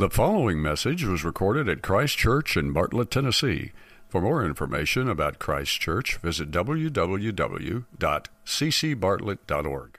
The following message was recorded at Christ Church in Bartlett, Tennessee. For more information about Christ Church, visit www.ccbartlett.org.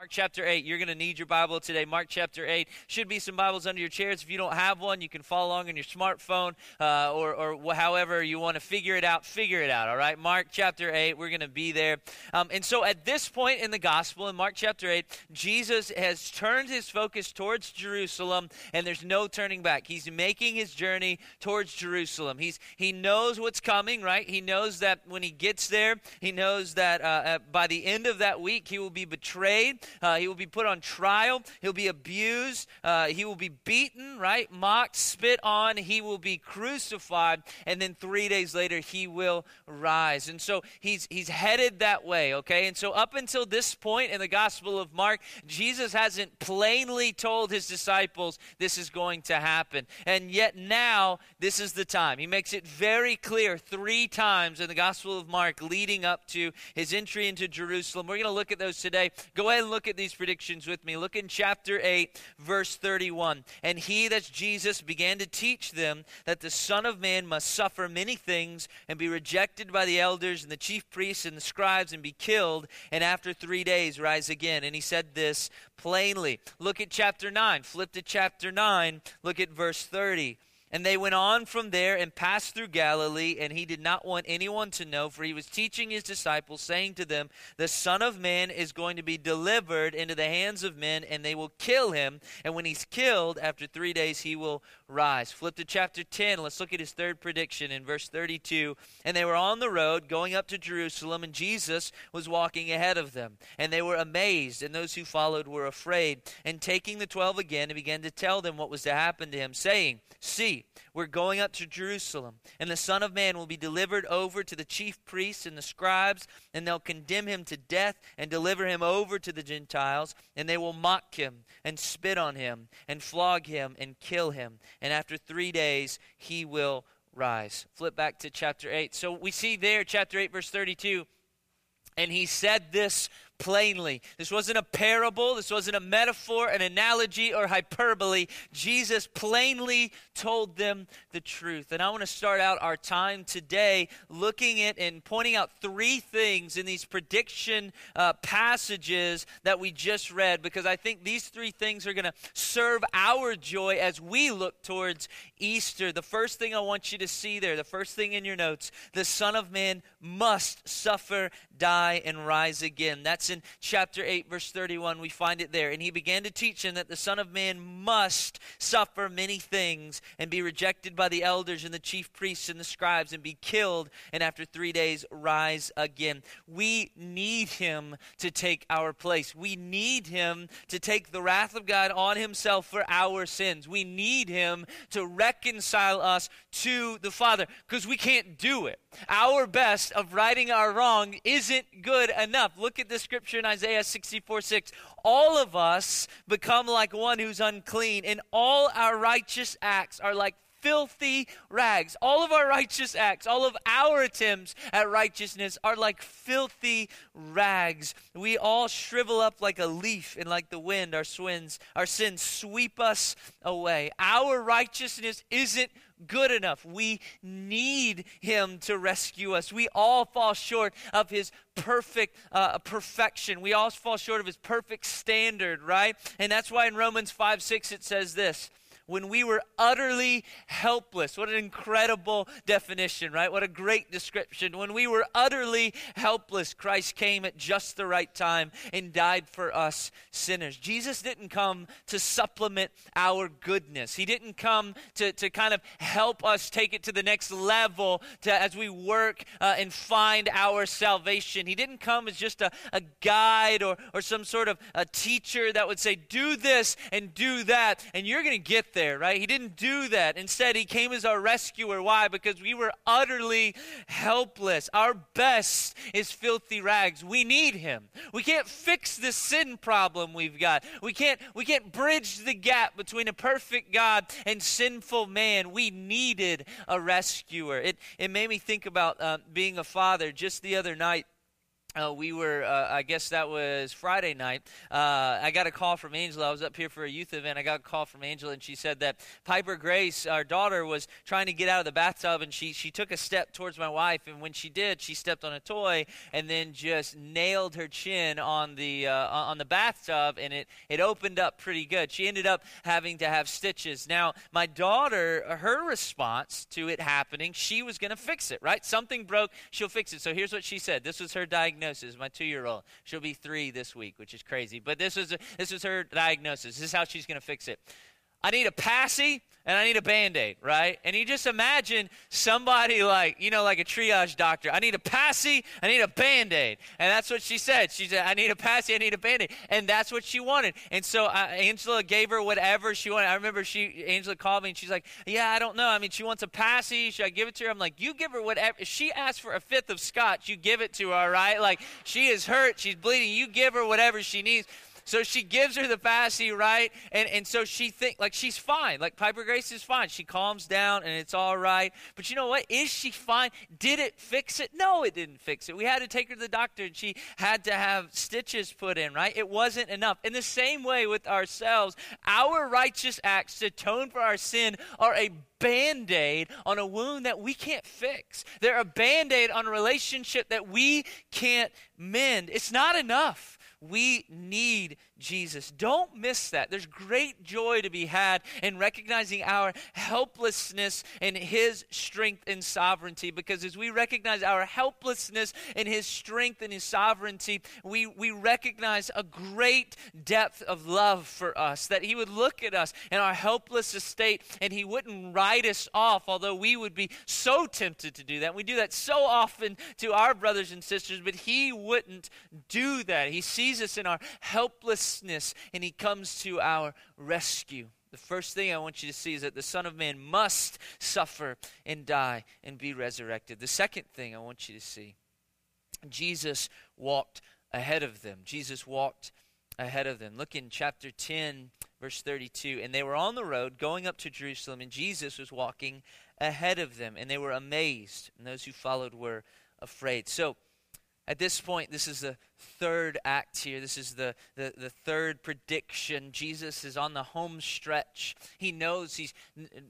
Mark chapter 8. You're going to need your Bible today. Mark chapter 8. Should be some Bibles under your chairs. If you don't have one, you can follow along on your smartphone uh, or, or however you want to figure it out. Figure it out, all right? Mark chapter 8. We're going to be there. Um, and so at this point in the gospel, in Mark chapter 8, Jesus has turned his focus towards Jerusalem, and there's no turning back. He's making his journey towards Jerusalem. He's, he knows what's coming, right? He knows that when he gets there, he knows that uh, uh by the end of that week, he will be betrayed. Uh, he will be put on trial. He'll be abused. Uh, he will be beaten, right? Mocked, spit on. He will be crucified. And then three days later, he will rise. And so he's, he's headed that way, okay? And so up until this point in the Gospel of Mark, Jesus hasn't plainly told his disciples this is going to happen. And yet now, this is the time. He makes it very clear three times in the Gospel of Mark leading up to his entry into Jerusalem. We're going to look at those today. Go ahead and look look at these predictions with me. Look in chapter 8, verse 31. And he, that's Jesus, began to teach them that the Son of Man must suffer many things and be rejected by the elders and the chief priests and the scribes and be killed, and after three days rise again. And he said this plainly. Look at chapter 9. Flip to chapter 9. Look at verse 30. And they went on from there and passed through Galilee, and he did not want anyone to know, for he was teaching his disciples, saying to them, The Son of Man is going to be delivered into the hands of men, and they will kill him. And when he's killed, after three days, he will rise. Flip to chapter 10. Let's look at his third prediction in verse 32. And they were on the road going up to Jerusalem, and Jesus was walking ahead of them. And they were amazed, and those who followed were afraid. And taking the twelve again, he began to tell them what was to happen to him, saying, See, we're going up to Jerusalem, and the Son of Man will be delivered over to the chief priests and the scribes, and they'll condemn him to death and deliver him over to the Gentiles, and they will mock him and spit on him and flog him and kill him. And after three days, he will rise. Flip back to chapter 8. So we see there, chapter 8, verse 32. And he said this plainly. This wasn't a parable, this wasn't a metaphor, an analogy, or hyperbole. Jesus plainly told them the truth. And I want to start out our time today looking at and pointing out three things in these prediction uh, passages that we just read, because I think these three things are going to serve our joy as we look towards Easter. The first thing I want you to see there, the first thing in your notes, the Son of Man must suffer, die, and rise again. That's in chapter 8, verse 31. We find it there. And he began to teach them that the Son of Man must suffer many things and be rejected by the elders and the chief priests and the scribes and be killed, and after three days rise again. We need him to take our place. We need him to take the wrath of God on himself for our sins. We need him to reconcile us to the Father because we can't do it. Our best of righting our wrong isn't good enough. Look at the scripture in Isaiah 64 6. All of us become like one who's unclean, and all our righteous acts are like filthy rags. All of our righteous acts, all of our attempts at righteousness are like filthy rags. We all shrivel up like a leaf, and like the wind, our sins, our sins sweep us away. Our righteousness isn't good enough. We need Him to rescue us. We all fall short of His perfect uh, perfection. We all fall short of His perfect standard, right? And that's why in Romans 5 6 it says this when we were utterly helpless. What an incredible definition, right? What a great description. When we were utterly helpless, Christ came at just the right time and died for us sinners. Jesus didn't come to supplement our goodness, He didn't come to, to kind of help us take it to the next level to, as we work uh, and find our salvation. He didn't come as just a, a guide or, or some sort of a teacher that would say, do this and do that, and you're going to get there right? He didn't do that. Instead, he came as our rescuer. Why? Because we were utterly helpless. Our best is filthy rags. We need him. We can't fix the sin problem we've got. We can't we can't bridge the gap between a perfect God and sinful man. We needed a rescuer. It it made me think about uh, being a father just the other night uh, we were, uh, I guess that was Friday night. Uh, I got a call from Angela. I was up here for a youth event. I got a call from Angela, and she said that Piper Grace, our daughter, was trying to get out of the bathtub, and she, she took a step towards my wife. And when she did, she stepped on a toy and then just nailed her chin on the uh, on the bathtub, and it, it opened up pretty good. She ended up having to have stitches. Now, my daughter, her response to it happening, she was going to fix it, right? Something broke, she'll fix it. So here's what she said. This was her diagnosis diagnosis. My two-year-old, she'll be three this week, which is crazy. But this a, this was her diagnosis. This is how she's going to fix it. I need a passy and I need a band aid, right? And you just imagine somebody like, you know, like a triage doctor. I need a passy, I need a band aid. And that's what she said. She said, I need a passy, I need a band aid. And that's what she wanted. And so uh, Angela gave her whatever she wanted. I remember she, Angela called me and she's like, Yeah, I don't know. I mean, she wants a passy. Should I give it to her? I'm like, You give her whatever. If she asked for a fifth of scotch, you give it to her, right? Like, she is hurt, she's bleeding. You give her whatever she needs. So she gives her the passy, right? And and so she think like she's fine. Like Piper Grace is fine. She calms down and it's all right. But you know what? Is she fine? Did it fix it? No, it didn't fix it. We had to take her to the doctor and she had to have stitches put in, right? It wasn't enough. In the same way with ourselves, our righteous acts to atone for our sin are a band aid on a wound that we can't fix. They're a band aid on a relationship that we can't mend. It's not enough. We need Jesus. Don't miss that. There's great joy to be had in recognizing our helplessness and His strength and sovereignty. Because as we recognize our helplessness and His strength and His sovereignty, we, we recognize a great depth of love for us. That He would look at us in our helpless estate and He wouldn't write us off, although we would be so tempted to do that. We do that so often to our brothers and sisters, but He wouldn't do that. He sees sees us in our helplessness and he comes to our rescue. The first thing I want you to see is that the Son of Man must suffer and die and be resurrected. The second thing I want you to see Jesus walked ahead of them. Jesus walked ahead of them. Look in chapter 10, verse 32. And they were on the road going up to Jerusalem, and Jesus was walking ahead of them. And they were amazed, and those who followed were afraid. So, at this point, this is the third act here. This is the, the, the third prediction. Jesus is on the home stretch. He knows he's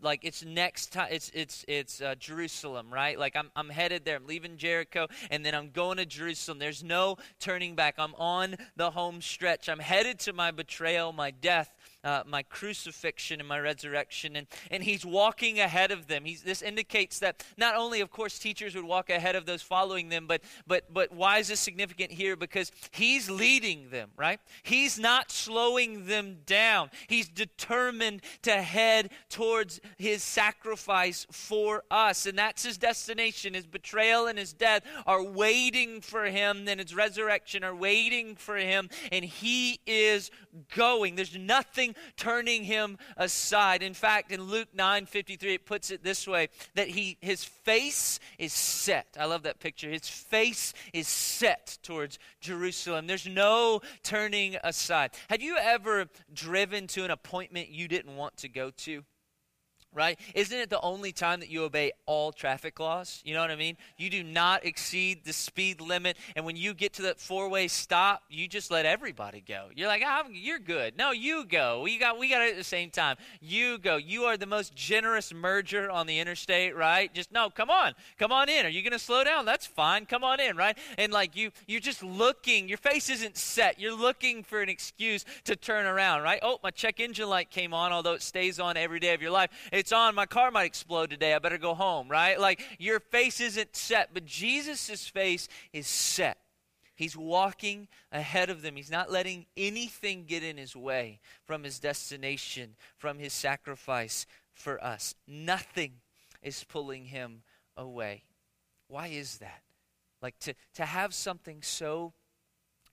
like it's next time. It's it's it's uh, Jerusalem, right? Like I'm I'm headed there. I'm leaving Jericho, and then I'm going to Jerusalem. There's no turning back. I'm on the home stretch. I'm headed to my betrayal, my death, uh, my crucifixion and my resurrection. And, and he's walking ahead of them. He's, this indicates that not only, of course, teachers would walk ahead of those following them, but, but, but why is this significant here? Because he's leading them, right? He's not slowing them down. He's determined to head towards his sacrifice for us. And that's his destination. His betrayal and his death are waiting for him, and his resurrection are waiting for him. And he is going. There's nothing turning him aside. In fact, in Luke 9:53 it puts it this way that he his face is set. I love that picture. His face is set towards Jerusalem. There's no turning aside. Have you ever driven to an appointment you didn't want to go to? Right? Isn't it the only time that you obey all traffic laws? You know what I mean? You do not exceed the speed limit. And when you get to that four way stop, you just let everybody go. You're like, oh, you're good. No, you go. We got, we got it at the same time. You go. You are the most generous merger on the interstate, right? Just, no, come on. Come on in. Are you going to slow down? That's fine. Come on in, right? And like you, you're just looking. Your face isn't set. You're looking for an excuse to turn around, right? Oh, my check engine light came on, although it stays on every day of your life it's on, my car might explode today. I better go home, right? Like your face isn't set, but Jesus' face is set. He's walking ahead of them. He's not letting anything get in his way from his destination, from his sacrifice for us. Nothing is pulling him away. Why is that? Like to, to have something so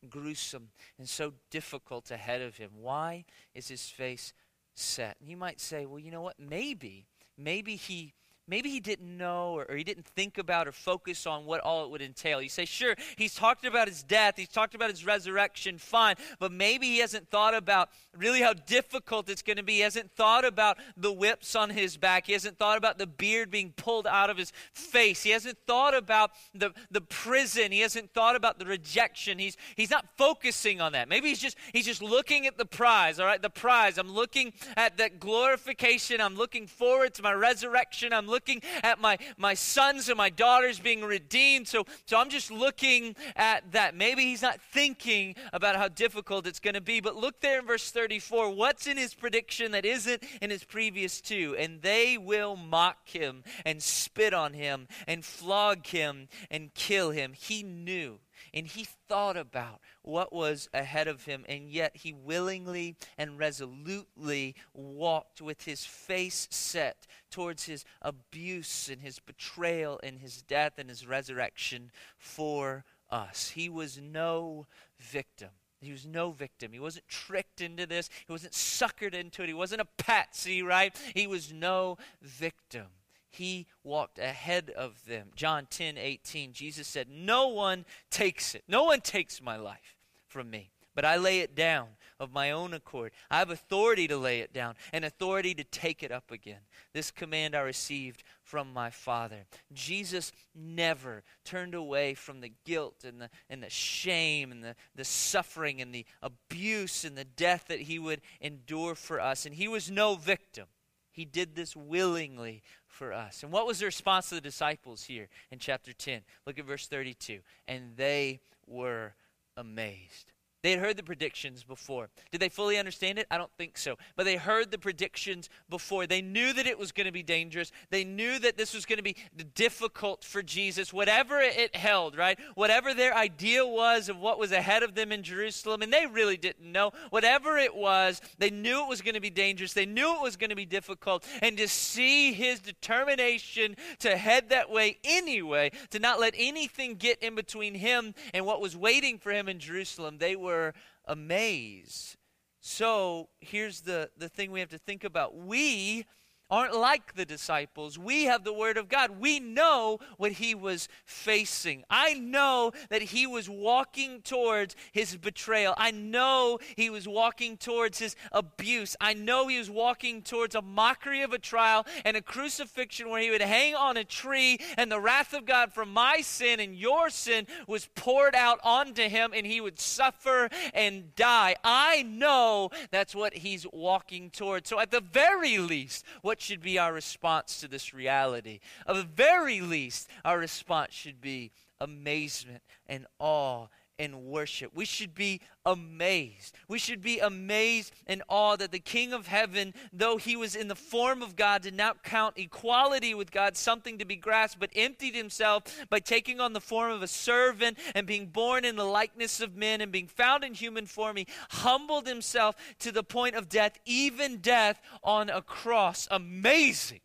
gruesome and so difficult ahead of him. Why is his face set. And you might say, well, you know what? Maybe, maybe he maybe he didn't know or, or, he didn't think about or focus on what all it would entail. You say, sure, he's talked about his death, he's talked about his resurrection, fine, but maybe he hasn't thought about really how difficult it's going to be. He hasn't thought about the whips on his back, he hasn't thought about the beard being pulled out of his face, he hasn't thought about the, the prison, he hasn't thought about the rejection. He's, he's not focusing on that. Maybe he's just, he's just looking at the prize, all right, the prize. I'm looking at that glorification, I'm looking forward to my resurrection, I'm looking at my, my sons and my daughters being redeemed. So, so I'm just looking at that. Maybe he's not thinking about how difficult it's going to be. But look there in verse 34. What's in his prediction that isn't in his previous two? And they will mock him and spit on him and flog him and kill him. He knew and he thought about what was ahead of him, and yet he willingly and resolutely walked with his face set towards his abuse and his betrayal and his death and his resurrection for us. He was no victim. He was no victim. He wasn't tricked into this. He wasn't suckered into it. He wasn't a patsy, right? He was no victim he walked ahead of them. John 10 18, Jesus said, No one takes it. No one takes my life from me, but I lay it down of my own accord. I have authority to lay it down and authority to take it up again. This command I received from my Father. Jesus never turned away from the guilt and the, and the shame and the, the suffering and the abuse and the death that he would endure for us. And he was no victim. He did this willingly for us. And what was the response of the disciples here in chapter 10? Look at verse 32. And they were amazed. They had heard the predictions before. Did they fully understand it? I don't think so. But they heard the predictions before. They knew that it was going to be dangerous. They knew that this was going to be difficult for Jesus, whatever it held, right? Whatever their idea was of what was ahead of them in Jerusalem, and they really didn't know. Whatever it was, they knew it was going to be dangerous. They knew it was going to be difficult. And to see his determination to head that way anyway, to not let anything get in between him and what was waiting for him in Jerusalem, they were were amazed. So here's the, the thing we have to think about. We aren't like the disciples. We have the Word of God. We know what he was facing. I know that he was walking towards his betrayal. I know he was walking towards his abuse. I know he was walking towards a mockery of a trial and a crucifixion where he would hang on a tree and the wrath of God for my sin and your sin was poured out onto him and he would suffer and die. I know that's what he's walking towards. So, at the very least, what what should be our response to this reality? At the very least, our response should be amazement and awe and worship. We should be amazed. We should be amazed and awe that the King of heaven, though he was in the form of God, did not count equality with God something to be grasped, but emptied himself by taking on the form of a servant and being born in the likeness of men and being found in human form. He humbled himself to the point of death, even death on a cross. Amazing.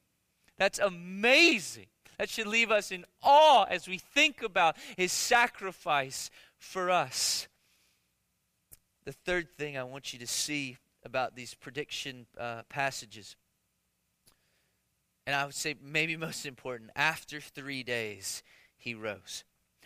That's amazing. That should leave us in awe as we think about his sacrifice for us. The third thing I want you to see about these prediction uh, passages, and I would say maybe most important, after three days, he rose.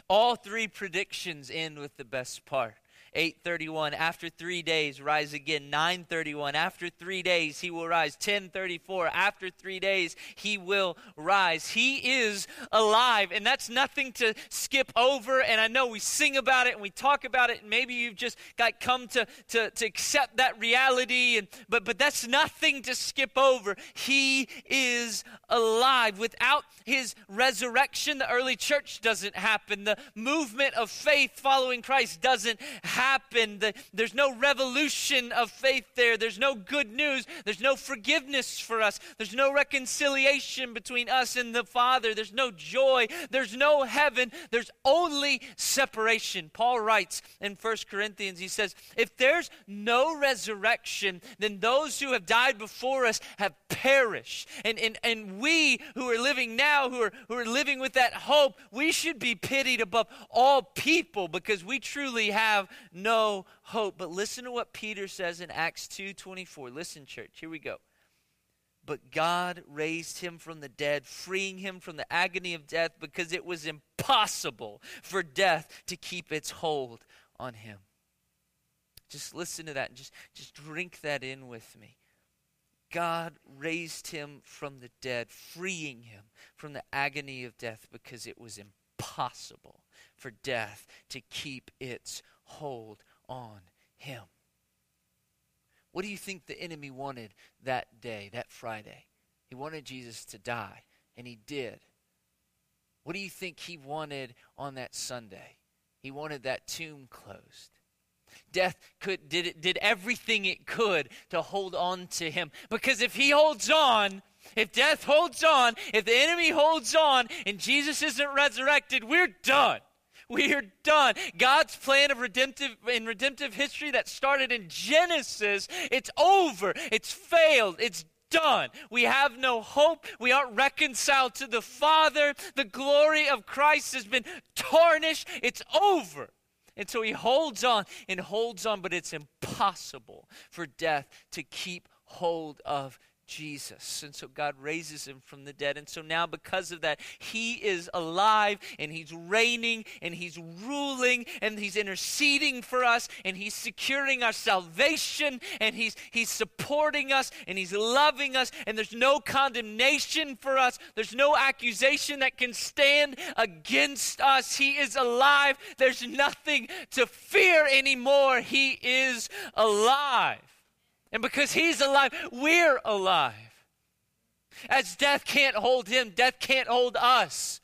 All three predictions end with the best part. 831 after 3 days rise again. 931 after 3 days he will rise. 1034 after 3 days he will rise. He is alive. And that's nothing to skip over. And I know we sing about it and we talk about it. And maybe you've just got come to to, to accept that reality. And but but that's nothing to skip over. He is alive. Without his resurrection the early church doesn't happen. The movement of faith following Christ doesn't happen there's no revolution of faith there. There's no good news. There's no forgiveness for us. There's no reconciliation between us and the Father. There's no joy. There's no heaven. There's only separation. Paul writes in 1 Corinthians, he says, If there's no resurrection, then those who have died before us have perished. And, and, and we who are living now, who are, who are living with that hope, we should be pitied above all people because we truly have no hope. But listen to what Peter says in Acts 2:24. Listen, church, here we go. But God raised him from the dead, freeing him from the agony of death because it was impossible for death to keep its hold on him. Just listen to that and just, just drink that in with me. God raised him from the dead, freeing him from the agony of death because it was impossible for death to keep its hold on him. What do you think the enemy wanted that day, that Friday? He wanted Jesus to die, and he did. What do you think he wanted on that Sunday? He wanted that tomb closed. Death could did it, did everything it could to hold on to him because if he holds on, if death holds on, if the enemy holds on and Jesus isn't resurrected, we're done. We are done. God's plan of redemptive in redemptive history that started in Genesis, it's over. It's failed. It's done. We have no hope. We aren't reconciled to the Father. The glory of Christ has been tarnished. It's over. And so he holds on and holds on, but it's impossible for death to keep hold of Jesus. And so God raises him from the dead. And so now, because of that, he is alive and he's reigning and he's ruling and he's interceding for us and he's securing our salvation and he's, he's supporting us and he's loving us. And there's no condemnation for us, there's no accusation that can stand against us. He is alive. There's nothing to fear anymore. He is alive. And because he's alive, we're alive. As death can't hold him, death can't hold us.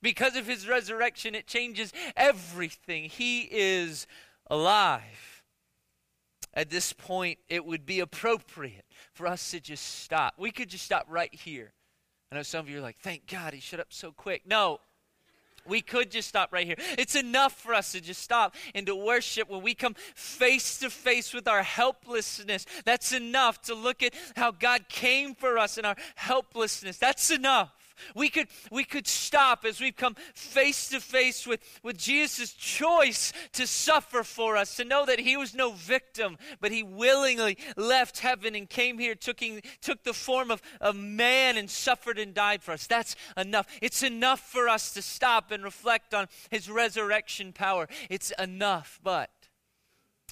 Because of his resurrection, it changes everything. He is alive. At this point, it would be appropriate for us to just stop. We could just stop right here. I know some of you are like, thank God he shut up so quick. No, we could just stop right here. It's enough for us to just stop and to worship when we come face to face with our helplessness. That's enough to look at how God came for us in our helplessness. That's enough. We could, we could stop as we've come face to face with, with Jesus' choice to suffer for us, to know that he was no victim, but he willingly left heaven and came here, took, took the form of a man and suffered and died for us. That's enough. It's enough for us to stop and reflect on his resurrection power. It's enough. But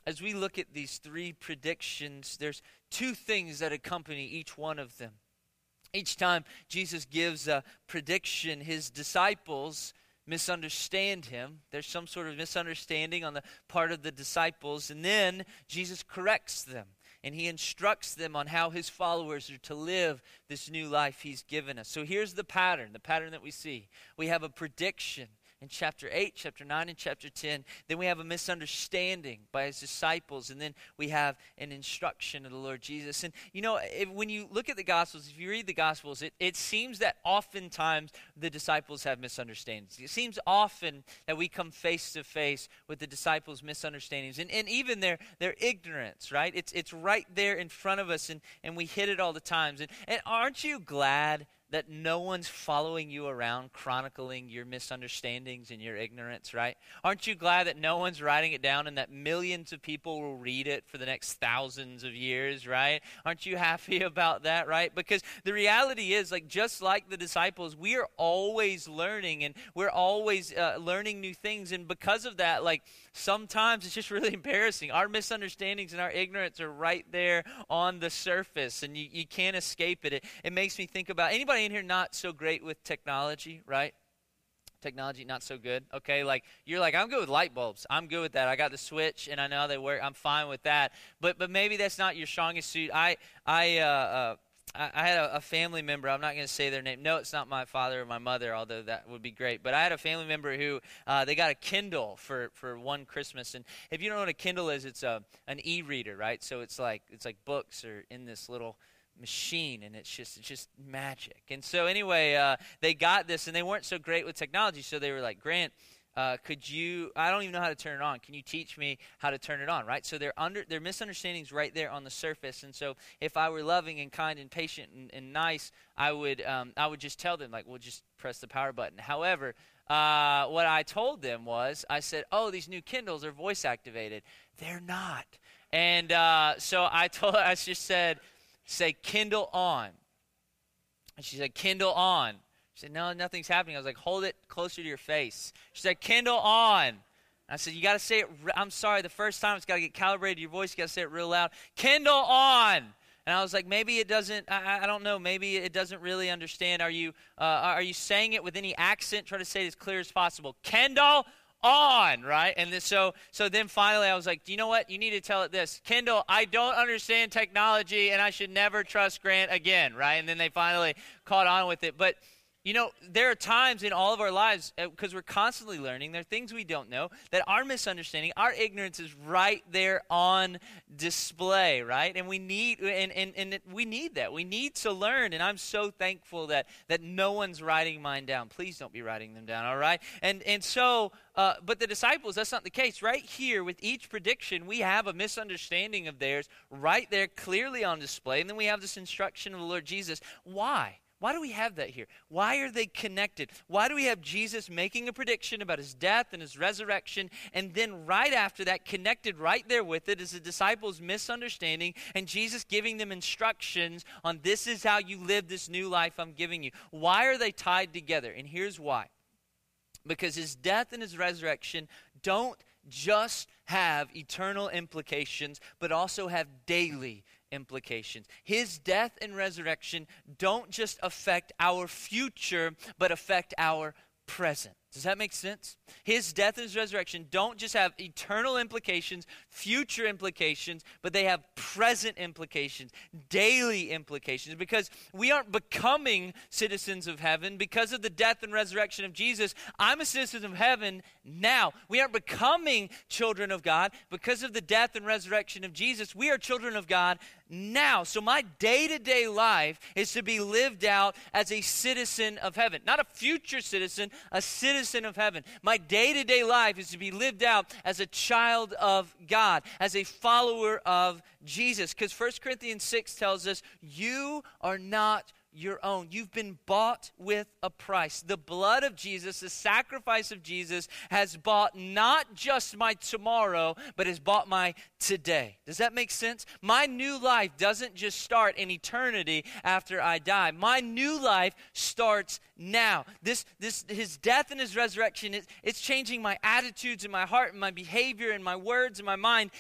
as we look at these three predictions, there's two things that accompany each one of them. Each time Jesus gives a prediction, his disciples misunderstand him. There's some sort of misunderstanding on the part of the disciples, and then Jesus corrects them and he instructs them on how his followers are to live this new life he's given us. So here's the pattern the pattern that we see. We have a prediction in chapter 8, chapter 9, and chapter 10. Then we have a misunderstanding by his disciples. And then we have an instruction of the Lord Jesus. And you know, if, when you look at the Gospels, if you read the Gospels, it, it seems that oftentimes the disciples have misunderstandings. It seems often that we come face to face with the disciples' misunderstandings and, and even their, their ignorance, right? It's, it's right there in front of us, and, and we hit it all the times. And, and aren't you glad that no one's following you around chronicling your misunderstandings and your ignorance, right? Aren't you glad that no one's writing it down and that millions of people will read it for the next thousands of years, right? Aren't you happy about that, right? Because the reality is, like, just like the disciples, we are always learning and we're always uh, learning new things. And because of that, like, sometimes it's just really embarrassing. Our misunderstandings and our ignorance are right there on the surface, and you, you can't escape it. it. It makes me think about anybody in here not so great with technology, right? technology not so good okay like you're like i'm good with light bulbs i'm good with that i got the switch and i know they work i'm fine with that but but maybe that's not your strongest suit i i uh, uh I, had a, a, family member. I'm not going to say their name. No, it's not my father or my mother, although that would be great. But I had a family member who uh, they got a Kindle for, for one Christmas. And if you don't know what a Kindle is, it's a an e-reader, right? So it's like it's like books are in this little machine and it's just it's just magic and so anyway uh, they got this and they weren't so great with technology so they were like grant uh, could you i don't even know how to turn it on. Can you teach me how to turn it on right? So they're under their misunderstandings right there on the surface. And so if i were loving and kind and patient and, and nice i would um, i would just tell them like well just press the power button. However uh, what i told them was i said oh these new kindles are voice activated. They're not. And uh, so i told i just said say kindle on. And she said, Kindle on. She said, No, nothing's happening. I was like, Hold it closer to your face. She said, Kindle on. I said, You got to say it. I'm sorry, the first time it's got to get calibrated. Your voice, you got to say it real loud. Kindle on. And I was like, maybe it doesn't. I, I don't know. Maybe it doesn't really understand. Are you uh, are you saying it with any accent? Try to say it as clear as possible. Kendall on, right? And then, so so then finally I was like, do you know what? You need to tell it this. Kendall, I don't understand technology and I should never trust Grant again, right? And then they finally caught on with it. But you know, there are times in all of our lives, because uh, we're constantly learning, there are things we don't know, that our misunderstanding, our ignorance is right there on display, right? And we need and, and, and we need that. We need to learn. And I'm so thankful that that no one's writing mine down. Please don't be writing them down, all right? And and so uh, but the disciples, that's not the case. Right here, with each prediction, we have a misunderstanding of theirs right there, clearly on display. And then we have this instruction of the Lord Jesus. Why? Why do we have that here? Why are they connected? Why do we have Jesus making a prediction about his death and his resurrection, and then right after that, connected right there with it, is the disciples' misunderstanding and Jesus giving them instructions on this is how you live this new life I'm giving you? Why are they tied together? And here's why because his death and his resurrection don't just have eternal implications, but also have daily implications. His death and resurrection don't just affect our future, but affect our present. Does that make sense? His death and his resurrection don't just have eternal implications, future implications, but they have present implications, daily implications, because we aren't becoming citizens of heaven because of the death and resurrection of Jesus. I'm a citizen of heaven now. We aren't becoming children of God because of the death and resurrection of Jesus. We are children of God now. So my day to day life is to be lived out as a citizen of heaven, not a future citizen, a citizen of heaven. My day to day life is to be lived out as a child of God, as a follower of Jesus. Because 1 Corinthians 6 tells us, You are not your own. You've been bought with a price. The blood of Jesus, the sacrifice of Jesus, has bought not just my tomorrow, but has bought my today. Does that make sense? My new life doesn't just start in eternity after I die. My new life starts now. This, this, his death and his resurrection, it, it's changing my attitudes and my heart and my behavior and my words and my mind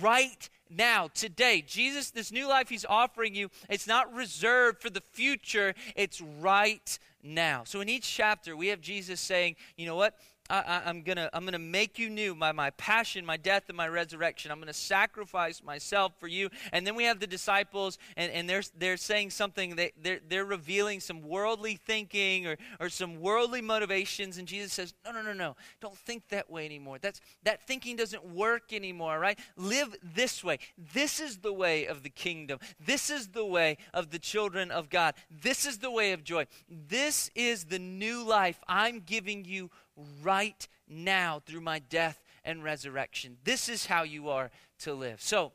right now, today. Jesus, this new life he's offering you, it's not reserved for the future, it's right now. So in each chapter, we have Jesus saying, you know what? I, am gonna I'm gonna make you new by my passion, my death, and my resurrection. I'm gonna sacrifice myself for you. And then we have the disciples, and, and they're they're saying something. They they're, they're revealing some worldly thinking or or some worldly motivations. And Jesus says, No, no, no, no. Don't think that way anymore. That's that thinking doesn't work anymore, right? Live this way. This is the way of the kingdom. This is the way of the children of God. This is the way of joy. This is the new life I'm giving you right now through my death and resurrection. This is how you are to live. So,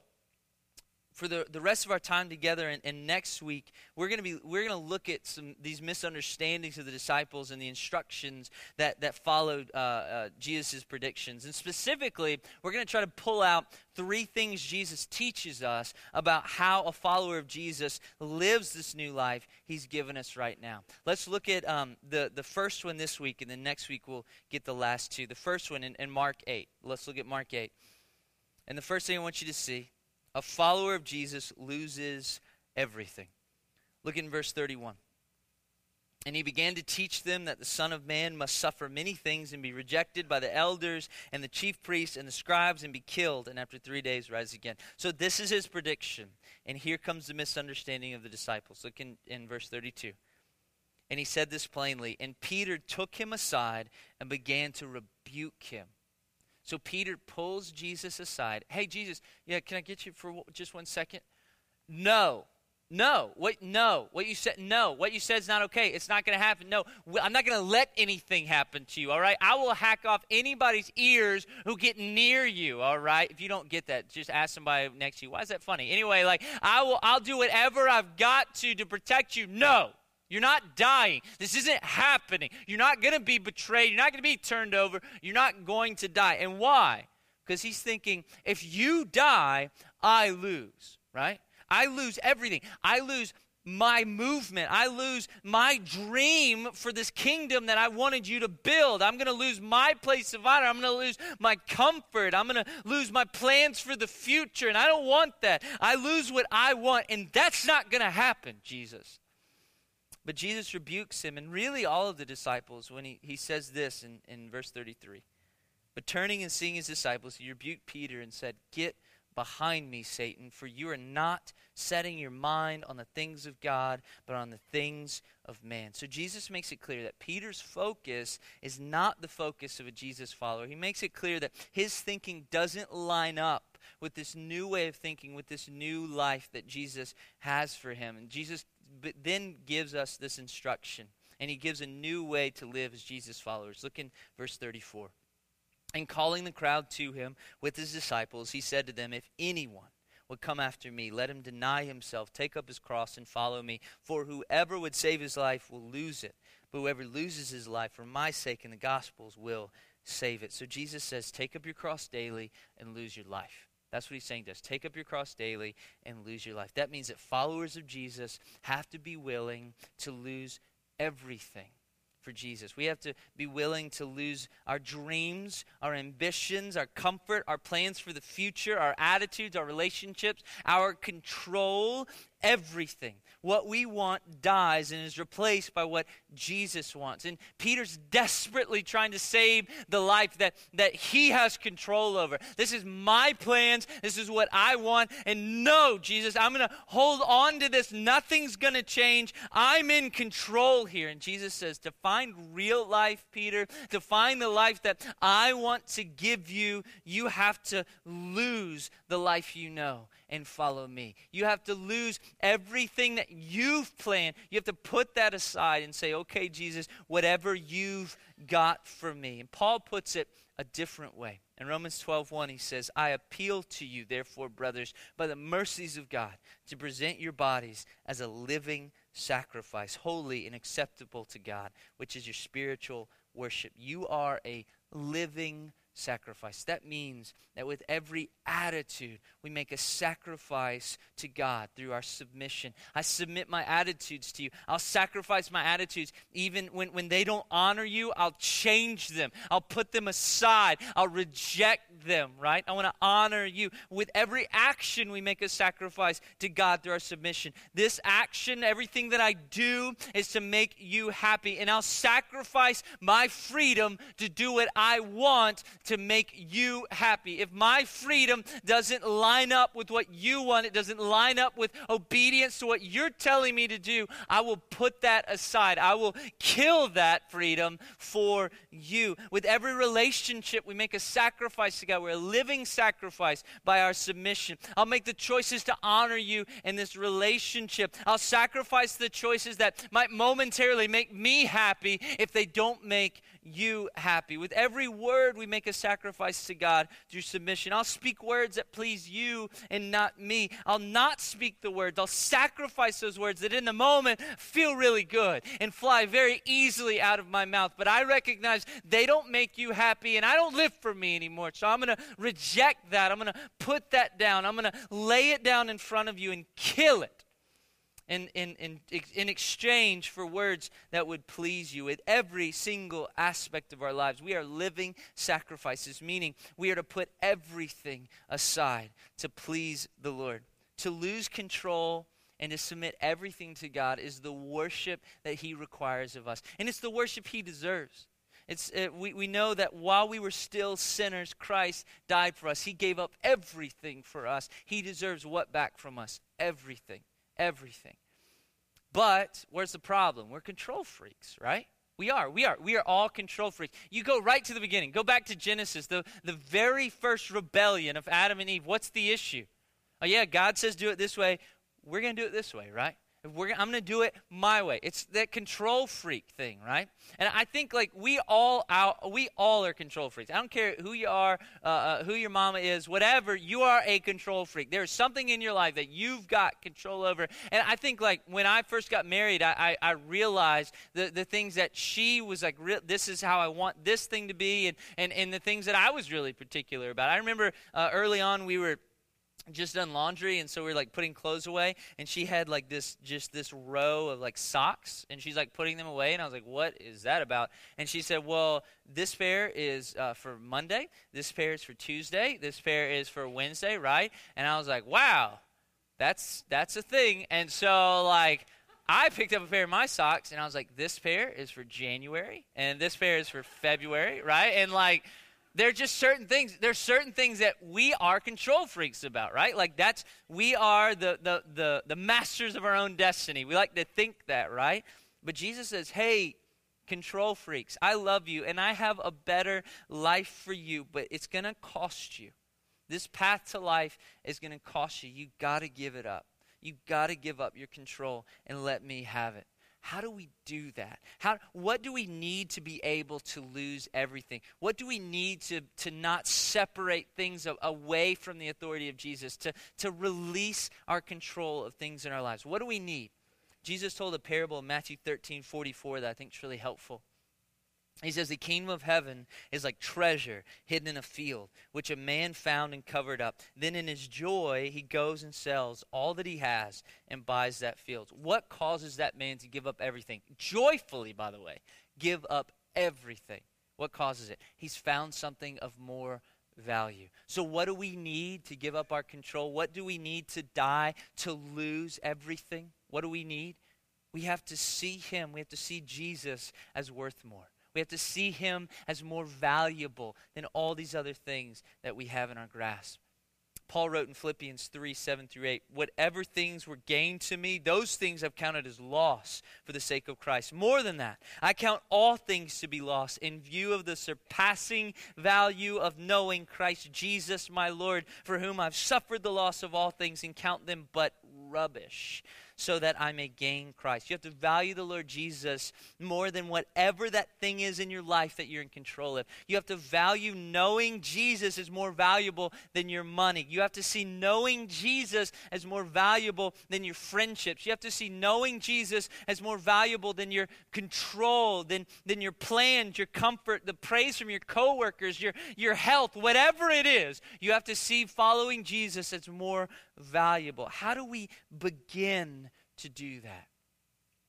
for the, the rest of our time together and, and next week we're going to be we're going to look at some these misunderstandings of the disciples and the instructions that that followed uh, uh, jesus' predictions. And specifically we're going to try to pull out three things jesus teaches us about how a follower of jesus lives this new life he's given us right now. Let's look at um, the, the first one this week and then next week we'll get the last two. The first one in, in mark 8 let's look at mark 8 and the first thing i want you to see a follower of Jesus loses everything. Look in verse 31. And he began to teach them that the Son of Man must suffer many things and be rejected by the elders and the chief priests and the scribes and be killed, and after three days rise again. So, this is his prediction. And here comes the misunderstanding of the disciples. Look in, in verse 32. And he said this plainly. And Peter took him aside and began to rebuke him. So Peter pulls Jesus aside. Hey, Jesus, yeah, can I get you for just one second? No. No. What no. What you said no. What you said is not okay. It's not going to happen. No. I'm not going to let anything happen to you, all right? I will hack off anybody's ears who get near you, all right? If you don't get that, just ask somebody next to you. Why is that funny? Anyway, like I will I'll do whatever I've got to to protect you. No. You're not dying. This isn't happening. You're not going to be betrayed. You're not going to be turned over. You're not going to die. And why? Because he's thinking, if you die, I lose, right? I lose everything. I lose my movement. I lose my dream for this kingdom that I wanted you to build. I'm going to lose my place of honor. I'm going to lose my comfort. I'm going to lose my plans for the future. And I don't want that. I lose what I want. And that's not going to happen, Jesus. But Jesus rebukes him, and really all of the disciples, when he, he says this in, in verse 33. But turning and seeing his disciples, he rebuked Peter and said, Get behind me, Satan, for you are not setting your mind on the things of God, but on the things of man. So Jesus makes it clear that Peter's focus is not the focus of a Jesus follower. He makes it clear that his thinking doesn't line up with this new way of thinking, with this new life that Jesus has for him. And Jesus then gives us this instruction, and he gives a new way to live as Jesus followers. Look in verse 34. And calling the crowd to him with his disciples, he said to them, If anyone would come after me, let him deny himself, take up his cross, and follow me. For whoever would save his life will lose it. But whoever loses his life for my sake and the gospel's will save it. So Jesus says, Take up your cross daily and lose your life. That's what he's saying to us. Take up your cross daily and lose your life. That means that followers of Jesus have to be willing to lose everything for Jesus. We have to be willing to lose our dreams, our ambitions, our comfort, our plans for the future, our attitudes, our relationships, our control, everything. What we want dies and is replaced by what Jesus wants. And Peter's desperately trying to save the life that, that he has control over. This is my plans. This is what I want. And no, Jesus, I'm going to hold on to this. Nothing's going to change. I'm in control here. And Jesus says, to find real life, Peter, to find the life that I want to give you, you have to lose the life you know and follow me. You have to lose everything that you've planned. You have to put that aside and say, okay, Jesus, whatever you've got for me. And Paul puts it a different way. In Romans 12:1 he says, "I appeal to you therefore brothers by the mercies of God to present your bodies as a living sacrifice, holy and acceptable to God, which is your spiritual worship. You are a living sacrifice. That means that with every attitude, we make a sacrifice to God through our submission. I submit my attitudes to you. I'll sacrifice my attitudes. Even when, when they don't honor you, I'll change them. I'll put them aside. I'll reject them, right? I want to honor you. With every action, we make a sacrifice to God through our submission. This action, everything that I do, is to make you happy. And I'll sacrifice my freedom to do what I want to make you happy. If my freedom doesn't line up with what you want, it doesn't line up with obedience to what you're telling me to do, I will put that aside. I will kill that freedom for you. With every relationship, we make a sacrifice to God. We're a living sacrifice by our submission. I'll make the choices to honor you in this relationship. I'll sacrifice the choices that might momentarily make me happy if they don't make you happy. With every word, we make a sacrifice to God through submission. I'll speak words that please you and not me. I'll not speak the words. I'll sacrifice those words that in the moment feel really good and fly very easily out of my mouth. But I recognize they don't make you happy and I don't live for me anymore. So I'm going to reject that. I'm going to put that down. I'm going to lay it down in front of you and kill it in, in, in, in exchange for words that would please you in every single aspect of our lives. We are living sacrifices, meaning we are to put everything aside to please the Lord. To lose control and to submit everything to God is the worship that He requires of us. And it's the worship He deserves. It's, uh, we, we know that while we were still sinners, Christ died for us. He gave up everything for us. He deserves what back from us? Everything everything. But where's the problem? We're control freaks, right? We are. We are. We are all control freaks. You go right to the beginning. Go back to Genesis, the, the very first rebellion of Adam and Eve. What's the issue? Oh, yeah, God says do it this way. We're going to do it this way, right? We're, I'm going to do it my way. It's that control freak thing, right? And I think like we all we all are control freaks. I don't care who you are, uh, uh, who your mama is, whatever. You are a control freak. There's something in your life that you've got control over. And I think like when I first got married, I, I, I realized the, the things that she was like, this is how I want this thing to be, and, and, and the things that I was really particular about. I remember uh, early on we were just done laundry and so we are like putting clothes away and she had like this just this row of like socks and she's like putting them away and i was like what is that about? And she said well this pair is uh, for monday this pair is for tuesday this pair is for wednesday right? And i was like wow that's that's a thing. And so like I picked up a pair of my socks and I was like, this pair is for January and this pair is for February, right? And like, there are just certain things there's certain things that we are control freaks about right? Like that's we are the, the the the masters of our own destiny. We like to think that right? But jesus says hey control freaks i love you and i have a better life for you but it's to cost you. This path to life is to cost you. You got to give it up. You got to give up your control and let me have it how do we do that? How, what do we need to be able to lose everything? What do we need to, to not separate things away from the authority of Jesus, to, to release our control of things in our lives? What do we need? Jesus told a parable in Matthew 13 44 that I think is really helpful. He says, The kingdom of heaven is like treasure hidden in a field, which a man found and covered up. Then in his joy, he goes and sells all that he has and buys that field. What causes that man to give up everything? Joyfully, by the way, give up everything. What causes it? He's found something of more value. So, what do we need to give up our control? What do we need to die to lose everything? What do we need? We have to see him. We have to see Jesus as worth more. We have to see him as more valuable than all these other things that we have in our grasp. Paul wrote in Philippians 3 7 through 8, Whatever things were gained to me, those things I've counted as loss for the sake of Christ. More than that, I count all things to be lost in view of the surpassing value of knowing Christ Jesus my Lord, for whom I've suffered the loss of all things and count them but rubbish so that I may gain Christ. You have to value the Lord Jesus more than whatever that thing is in your life that you're in control of. You have to value knowing Jesus is more valuable than your money. You have to see knowing Jesus as more valuable than your friendships. You have to see knowing Jesus as more valuable than your control, than, than your plans, your comfort, the praise from your coworkers, your, your health, whatever it is. You have to see following Jesus as more valuable. How do we begin to do that?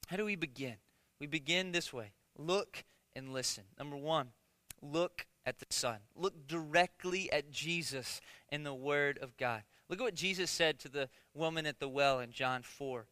How do we begin? We begin this way look and listen. Number one, look at the Son. Look directly at Jesus and the Word of God. Look at what Jesus said to the woman at the well in John 4.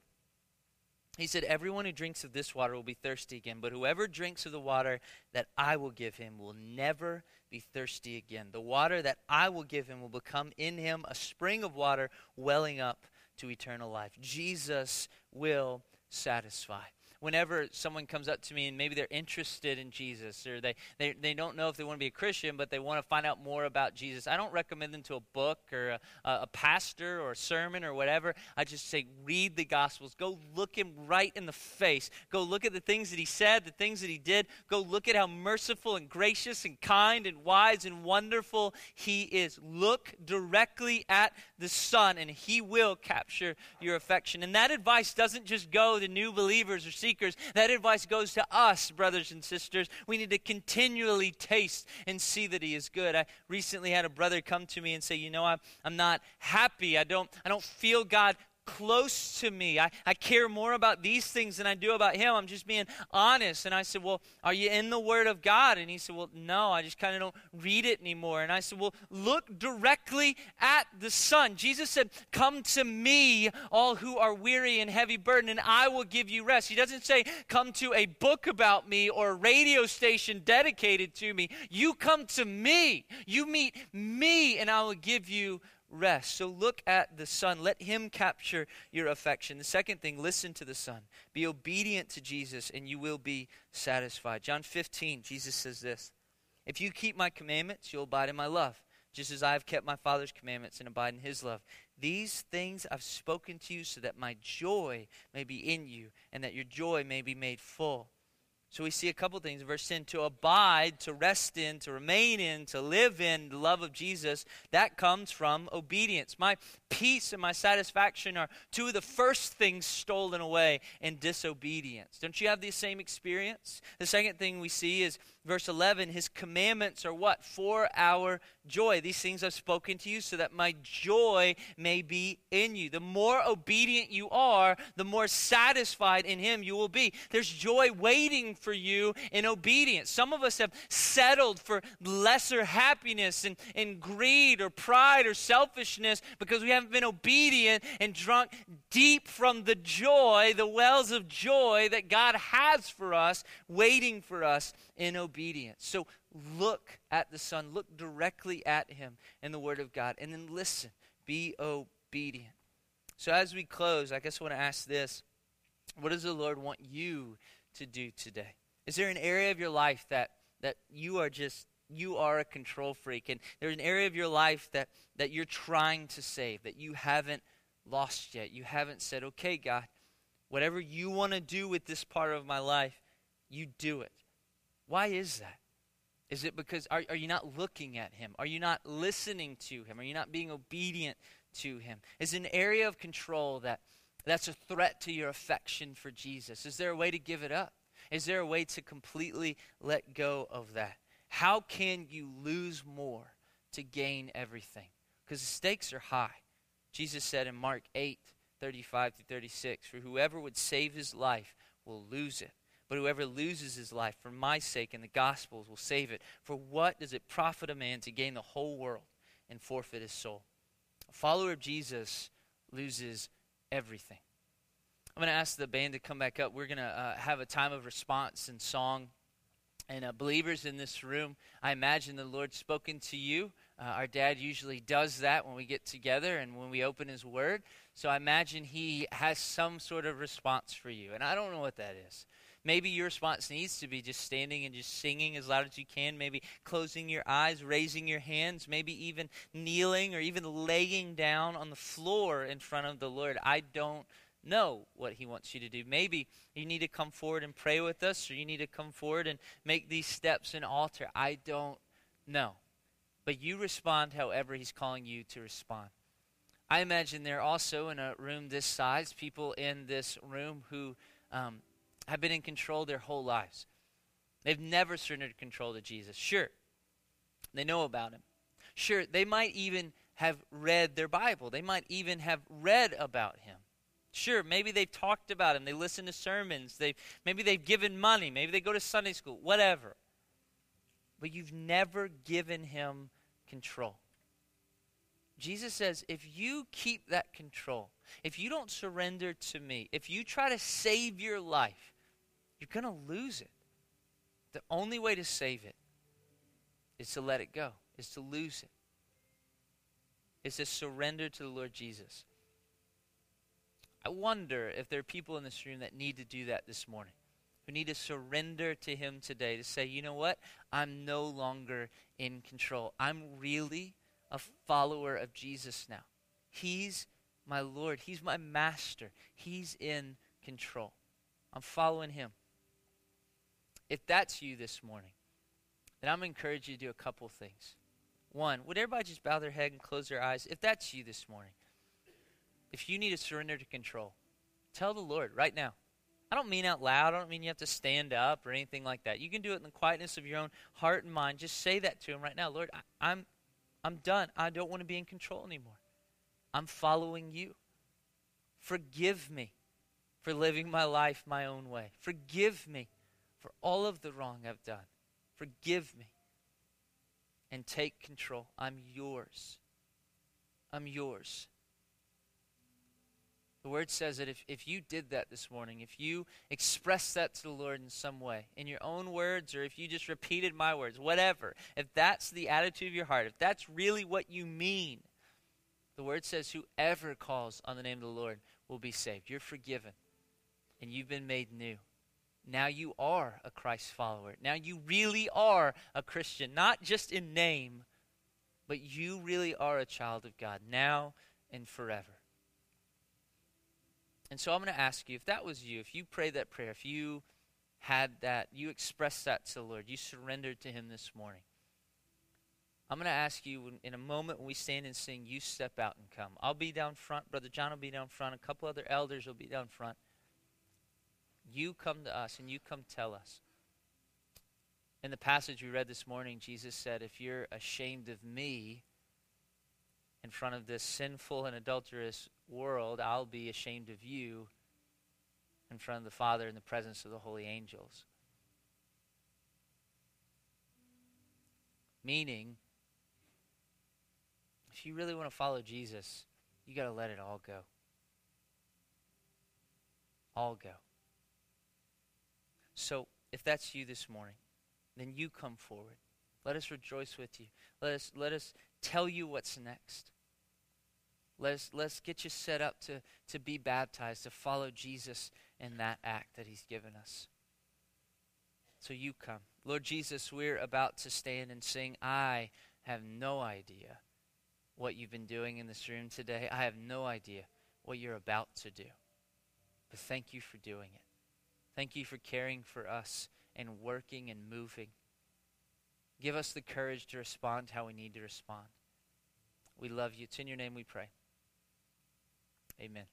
He said, Everyone who drinks of this water will be thirsty again, but whoever drinks of the water that I will give him will never be thirsty again. The water that I will give him will become in him a spring of water welling up to eternal life. Jesus will satisfy whenever someone comes up to me and maybe they're interested in Jesus or they, they, they don't know if they want to be a Christian, but they want to find out more about Jesus, I don't recommend them to a book or a, a pastor or a sermon or whatever. I just say, read the Gospels. Go look him right in the face. Go look at the things that he said, the things that he did. Go look at how merciful and gracious and kind and wise and wonderful he is. Look directly at the Son, and he will capture your affection. And that advice doesn't just go to new believers or seekers. That advice goes to us, brothers and sisters. We need to continually taste and see that He is good. I recently had a brother come to me and say, You know, I'm, I'm not happy. I don't, I don't feel God close to me. I, I care more about these things than I do about him. I'm just being honest. And I said, Well, are you in the Word of God? And he said, Well, no, I just kind of don't read it anymore. And I said, Well, look directly at the Son. Jesus said, Come to me, all who are weary and heavy burdened, and I will give you rest. He doesn't say, Come to a book about me or a radio station dedicated to me. You come to me. You meet me, and I will give you rest. So look at the Son. Let Him capture your affection. The second thing, listen to the Son. Be obedient to Jesus, and you will be satisfied. John 15, Jesus says this If you keep my commandments, you'll abide in my love, just as I have kept my Father's commandments and abide in His love. These things I've spoken to you so that my joy may be in you, and that your joy may be made full. So we see a couple things. Verse 10 to abide, to rest in, to remain in, to live in the love of Jesus, that comes from obedience. My peace and my satisfaction are two of the first things stolen away in disobedience. Don't you have the same experience? The second thing we see is verse 11 his commandments are what? For our joy. These things I've spoken to you so that my joy may be in you. The more obedient you are, the more satisfied in him you will be. There's joy waiting for you in obedience. Some of us have settled for lesser happiness and, and greed or pride or selfishness because we haven't been obedient and drunk deep from the joy, the wells of joy that God has for us, waiting for us in obedience. So look at the Son, look directly at him in the Word of God, and then listen. Be obedient. So as we close, I guess I want to ask this What does the Lord want you to do today? Is there an area of your life that, that you are just you are a control freak and there's an area of your life that, that you're trying to save that you haven't lost yet? You haven't said okay god whatever you want to do with this part of my life you do it. Why is that? Is it because are, are you not looking at him? Are you not listening to him? Are you not being obedient to him? Is an area of control that that's a threat to your affection for jesus is there a way to give it up is there a way to completely let go of that? How can you lose more to gain everything? Because the stakes are high. Jesus said in Mark 8, 35 to 36, For whoever would save his life will lose it. But whoever loses his life for my sake and the gospel's will save it. For what does it profit a man to gain the whole world and forfeit his soul? A follower of Jesus loses everything. I'm going to ask the band to come back up. We're going to uh, have a time of response and song. And uh, believers in this room, I imagine the Lord's spoken to you. Uh, our dad usually does that when we get together and when we open his word. So I imagine he has some sort of response for you. And I don't know what that is. Maybe your response needs to be just standing and just singing as loud as you can, maybe closing your eyes, raising your hands, maybe even kneeling or even laying down on the floor in front of the Lord. I don't know what he wants you to do. Maybe you need to come forward and pray with us, or you need to come forward and make these steps in altar. I don't know. But you respond however he's calling you to respond. I imagine there are also in a room this size people in this room who um, have been in control their whole lives. They've never surrendered control to Jesus. Sure, they know about him. Sure, they might even have read their Bible. They might even have read about him. Sure, maybe they've talked about him. They listen to sermons. They maybe they've given money. Maybe they go to Sunday school. Whatever. But you've never given him control. Jesus says, if you keep that control, if you don't surrender to me, if you try to save your life, you're going to lose it. The only way to save it is to let it go, is to lose it, is to surrender to the Lord Jesus. I wonder if there are people in this room that need to do that this morning, who need to surrender to Him today to say, you know what? I'm no longer in control. I'm really a follower of Jesus now. He's my Lord, He's my master, He's in control. I'm following Him. If that's you this morning, then I'm going to encourage you to do a couple things. One, would everybody just bow their head and close their eyes? If that's you this morning, if you need to surrender to control, tell the Lord right now. I don't mean out loud. I don't mean you have to stand up or anything like that. You can do it in the quietness of your own heart and mind. Just say that to Him right now. Lord, I, I'm, I'm done. I don't want to be in control anymore. I'm following you. Forgive me for living my life my own way. Forgive me for all of the wrong I've done. Forgive me. And take control. I'm yours. I'm yours. The word says that if, if you did that this morning, if you expressed that to the Lord in some way, in your own words, or if you just repeated my words, whatever, if that's the attitude of your heart, if that's really what you mean, the word says, whoever calls on the name of the Lord will be saved. You're forgiven, and you've been made new. Now you are a Christ follower. Now you really are a Christian, not just in name, but you really are a child of God now and forever. And so I'm going to ask you if that was you, if you prayed that prayer, if you had that, you expressed that to the Lord. You surrendered to Him this morning. I'm going to ask you in a moment when we stand and sing, you step out and come. I'll be down front. Brother John will be down front. A couple other elders will be down front. You come to us and you come tell us. In the passage we read this morning, Jesus said, If you're ashamed of me in front of this sinful and adulterous world, I'll be ashamed of you in front of the Father in the presence of the holy angels. Meaning, if you really want to follow Jesus, you got to let it all go. All go. So, if that's you this morning, then you come forward. Let us rejoice with you. Let us, let us tell you what's next. Let's, let's get you set up to, to be baptized, to follow Jesus in that act that he's given us. So you come. Lord Jesus, we're about to stand and sing. I have no idea what you've been doing in this room today. I have no idea what you're about to do. But thank you for doing it. Thank you for caring for us and working and moving. Give us the courage to respond how we need to respond. We love you. It's in your name we pray. Amen.